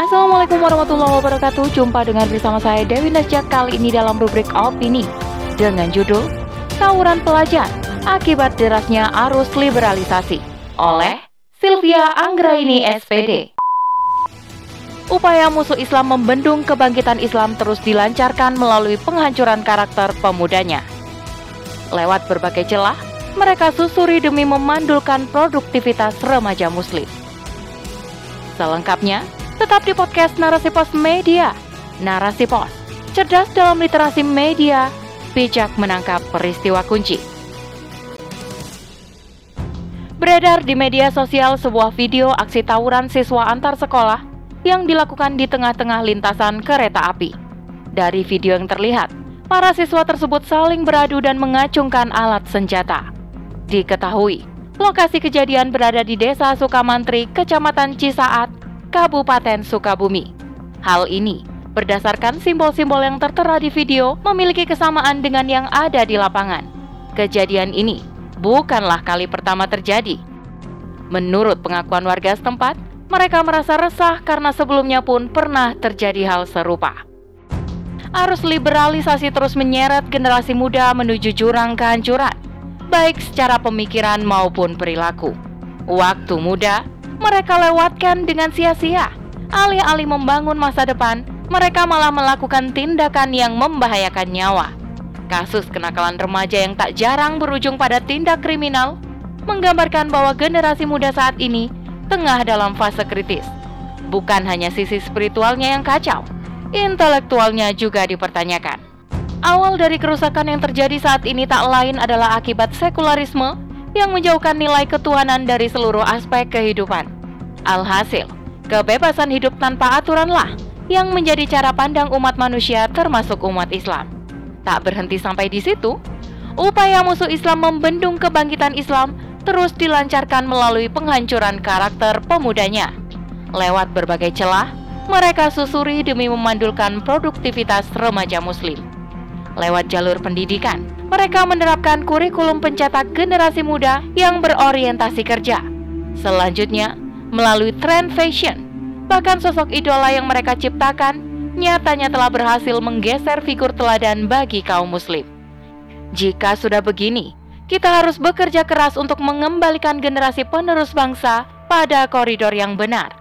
Assalamualaikum warahmatullahi wabarakatuh. Jumpa dengan bersama saya Dewi Nasjak kali ini dalam rubrik Opini. Dengan judul Tawuran Pelajar Akibat derasnya arus liberalisasi. Oleh Sylvia Anggraini SPD Upaya musuh Islam membendung kebangkitan Islam terus dilancarkan melalui penghancuran karakter pemudanya. Lewat berbagai celah, mereka susuri demi memandulkan produktivitas remaja muslim. Selengkapnya, tetap di podcast Narasi Pos Media. Narasi Pos, cerdas dalam literasi media, bijak menangkap peristiwa kunci. Beredar di media sosial sebuah video aksi tawuran siswa antar sekolah yang dilakukan di tengah-tengah lintasan kereta api. Dari video yang terlihat, para siswa tersebut saling beradu dan mengacungkan alat senjata. Diketahui, Lokasi kejadian berada di Desa Sukamantri, Kecamatan Cisaat, Kabupaten Sukabumi. Hal ini berdasarkan simbol-simbol yang tertera di video memiliki kesamaan dengan yang ada di lapangan. Kejadian ini bukanlah kali pertama terjadi. Menurut pengakuan warga setempat, mereka merasa resah karena sebelumnya pun pernah terjadi hal serupa. Arus liberalisasi terus menyeret generasi muda menuju jurang kehancuran baik secara pemikiran maupun perilaku. Waktu muda mereka lewatkan dengan sia-sia. Alih-alih membangun masa depan, mereka malah melakukan tindakan yang membahayakan nyawa. Kasus kenakalan remaja yang tak jarang berujung pada tindak kriminal menggambarkan bahwa generasi muda saat ini tengah dalam fase kritis. Bukan hanya sisi spiritualnya yang kacau, intelektualnya juga dipertanyakan. Awal dari kerusakan yang terjadi saat ini tak lain adalah akibat sekularisme yang menjauhkan nilai ketuhanan dari seluruh aspek kehidupan. Alhasil, kebebasan hidup tanpa aturanlah yang menjadi cara pandang umat manusia termasuk umat Islam. Tak berhenti sampai di situ, upaya musuh Islam membendung kebangkitan Islam terus dilancarkan melalui penghancuran karakter pemudanya. Lewat berbagai celah, mereka susuri demi memandulkan produktivitas remaja muslim lewat jalur pendidikan. Mereka menerapkan kurikulum pencetak generasi muda yang berorientasi kerja. Selanjutnya, melalui tren fashion, bahkan sosok idola yang mereka ciptakan nyatanya telah berhasil menggeser figur teladan bagi kaum muslim. Jika sudah begini, kita harus bekerja keras untuk mengembalikan generasi penerus bangsa pada koridor yang benar,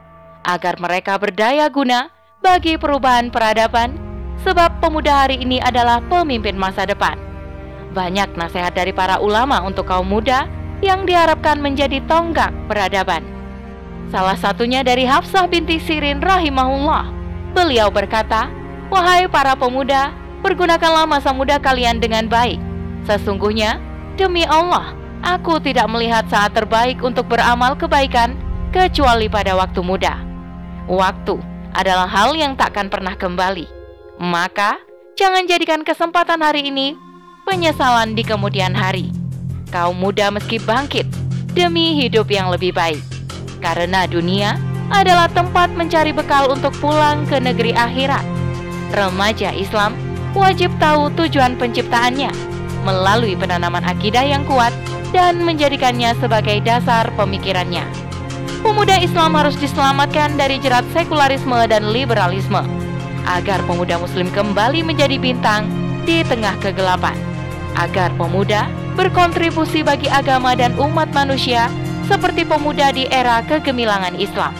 agar mereka berdaya guna bagi perubahan peradaban sebab pemuda hari ini adalah pemimpin masa depan. Banyak nasihat dari para ulama untuk kaum muda yang diharapkan menjadi tonggak peradaban. Salah satunya dari Hafsah binti Sirin rahimahullah. Beliau berkata, "Wahai para pemuda, pergunakanlah masa muda kalian dengan baik. Sesungguhnya, demi Allah, aku tidak melihat saat terbaik untuk beramal kebaikan kecuali pada waktu muda. Waktu adalah hal yang takkan pernah kembali." Maka, jangan jadikan kesempatan hari ini penyesalan di kemudian hari. Kaum muda meski bangkit demi hidup yang lebih baik. Karena dunia adalah tempat mencari bekal untuk pulang ke negeri akhirat. Remaja Islam wajib tahu tujuan penciptaannya melalui penanaman akidah yang kuat dan menjadikannya sebagai dasar pemikirannya. Pemuda Islam harus diselamatkan dari jerat sekularisme dan liberalisme agar pemuda muslim kembali menjadi bintang di tengah kegelapan, agar pemuda berkontribusi bagi agama dan umat manusia seperti pemuda di era kegemilangan Islam.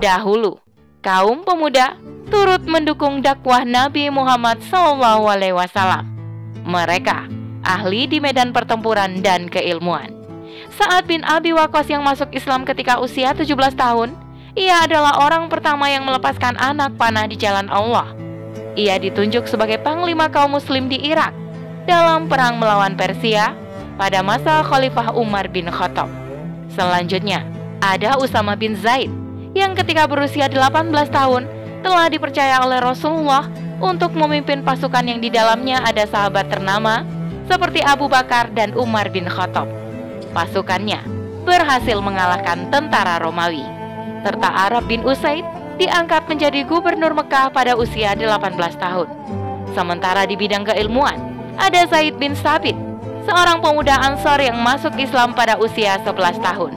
Dahulu, kaum pemuda turut mendukung dakwah Nabi Muhammad SAW. Mereka ahli di medan pertempuran dan keilmuan. Saat bin Abi Waqqas yang masuk Islam ketika usia 17 tahun ia adalah orang pertama yang melepaskan anak panah di jalan Allah. Ia ditunjuk sebagai panglima kaum muslim di Irak dalam perang melawan Persia pada masa Khalifah Umar bin Khattab. Selanjutnya, ada Usama bin Zaid yang ketika berusia 18 tahun telah dipercaya oleh Rasulullah untuk memimpin pasukan yang di dalamnya ada sahabat ternama seperti Abu Bakar dan Umar bin Khattab. Pasukannya berhasil mengalahkan tentara Romawi serta Arab bin Usaid diangkat menjadi gubernur Mekah pada usia 18 tahun. Sementara di bidang keilmuan, ada Zaid bin Sabit, seorang pemuda Ansor yang masuk Islam pada usia 11 tahun.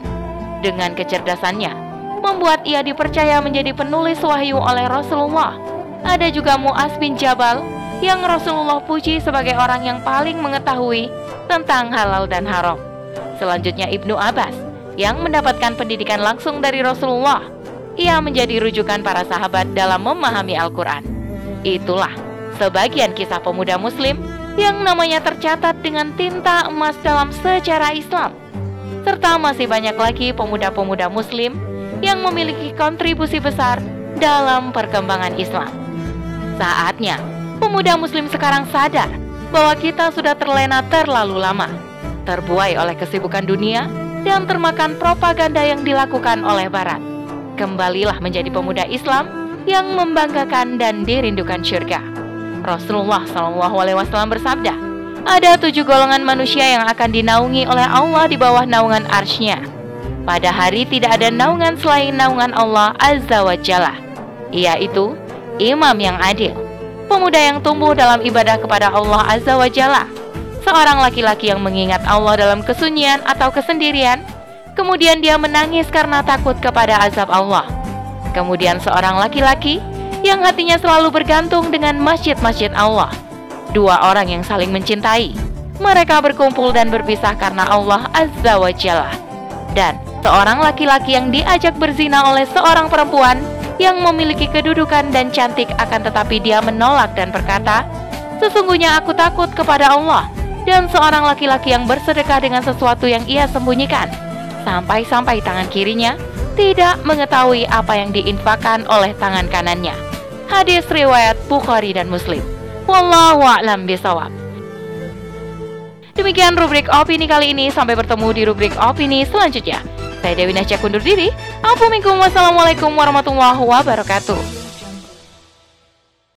dengan kecerdasannya, membuat ia dipercaya menjadi penulis wahyu oleh Rasulullah. Ada juga Mu'az bin Jabal yang Rasulullah puji sebagai orang yang paling mengetahui tentang halal dan haram. Selanjutnya Ibnu Abbas yang mendapatkan pendidikan langsung dari Rasulullah. Ia menjadi rujukan para sahabat dalam memahami Al-Quran. Itulah sebagian kisah pemuda muslim yang namanya tercatat dengan tinta emas dalam sejarah Islam. Serta masih banyak lagi pemuda-pemuda muslim yang memiliki kontribusi besar dalam perkembangan Islam. Saatnya pemuda muslim sekarang sadar bahwa kita sudah terlena terlalu lama, terbuai oleh kesibukan dunia dan termakan propaganda yang dilakukan oleh barat. Kembalilah menjadi pemuda Islam yang membanggakan dan dirindukan syurga. Rasulullah Wasallam bersabda, ada tujuh golongan manusia yang akan dinaungi oleh Allah di bawah naungan arsnya. Pada hari tidak ada naungan selain naungan Allah Azza wa Jalla, yaitu imam yang adil, pemuda yang tumbuh dalam ibadah kepada Allah Azza wa Jalla, seorang laki-laki yang mengingat Allah dalam kesunyian atau kesendirian, kemudian dia menangis karena takut kepada azab Allah. Kemudian seorang laki-laki yang hatinya selalu bergantung dengan masjid-masjid Allah. Dua orang yang saling mencintai. Mereka berkumpul dan berpisah karena Allah Azza wa Jalla. Dan seorang laki-laki yang diajak berzina oleh seorang perempuan yang memiliki kedudukan dan cantik akan tetapi dia menolak dan berkata, Sesungguhnya aku takut kepada Allah dan seorang laki-laki yang bersedekah dengan sesuatu yang ia sembunyikan sampai-sampai tangan kirinya tidak mengetahui apa yang diinfakkan oleh tangan kanannya. Hadis riwayat Bukhari dan Muslim. Wallahu a'lam bisawab. Demikian rubrik opini kali ini. Sampai bertemu di rubrik opini selanjutnya. Saya Dewi Nasya kundur diri. Assalamualaikum warahmatullahi wabarakatuh.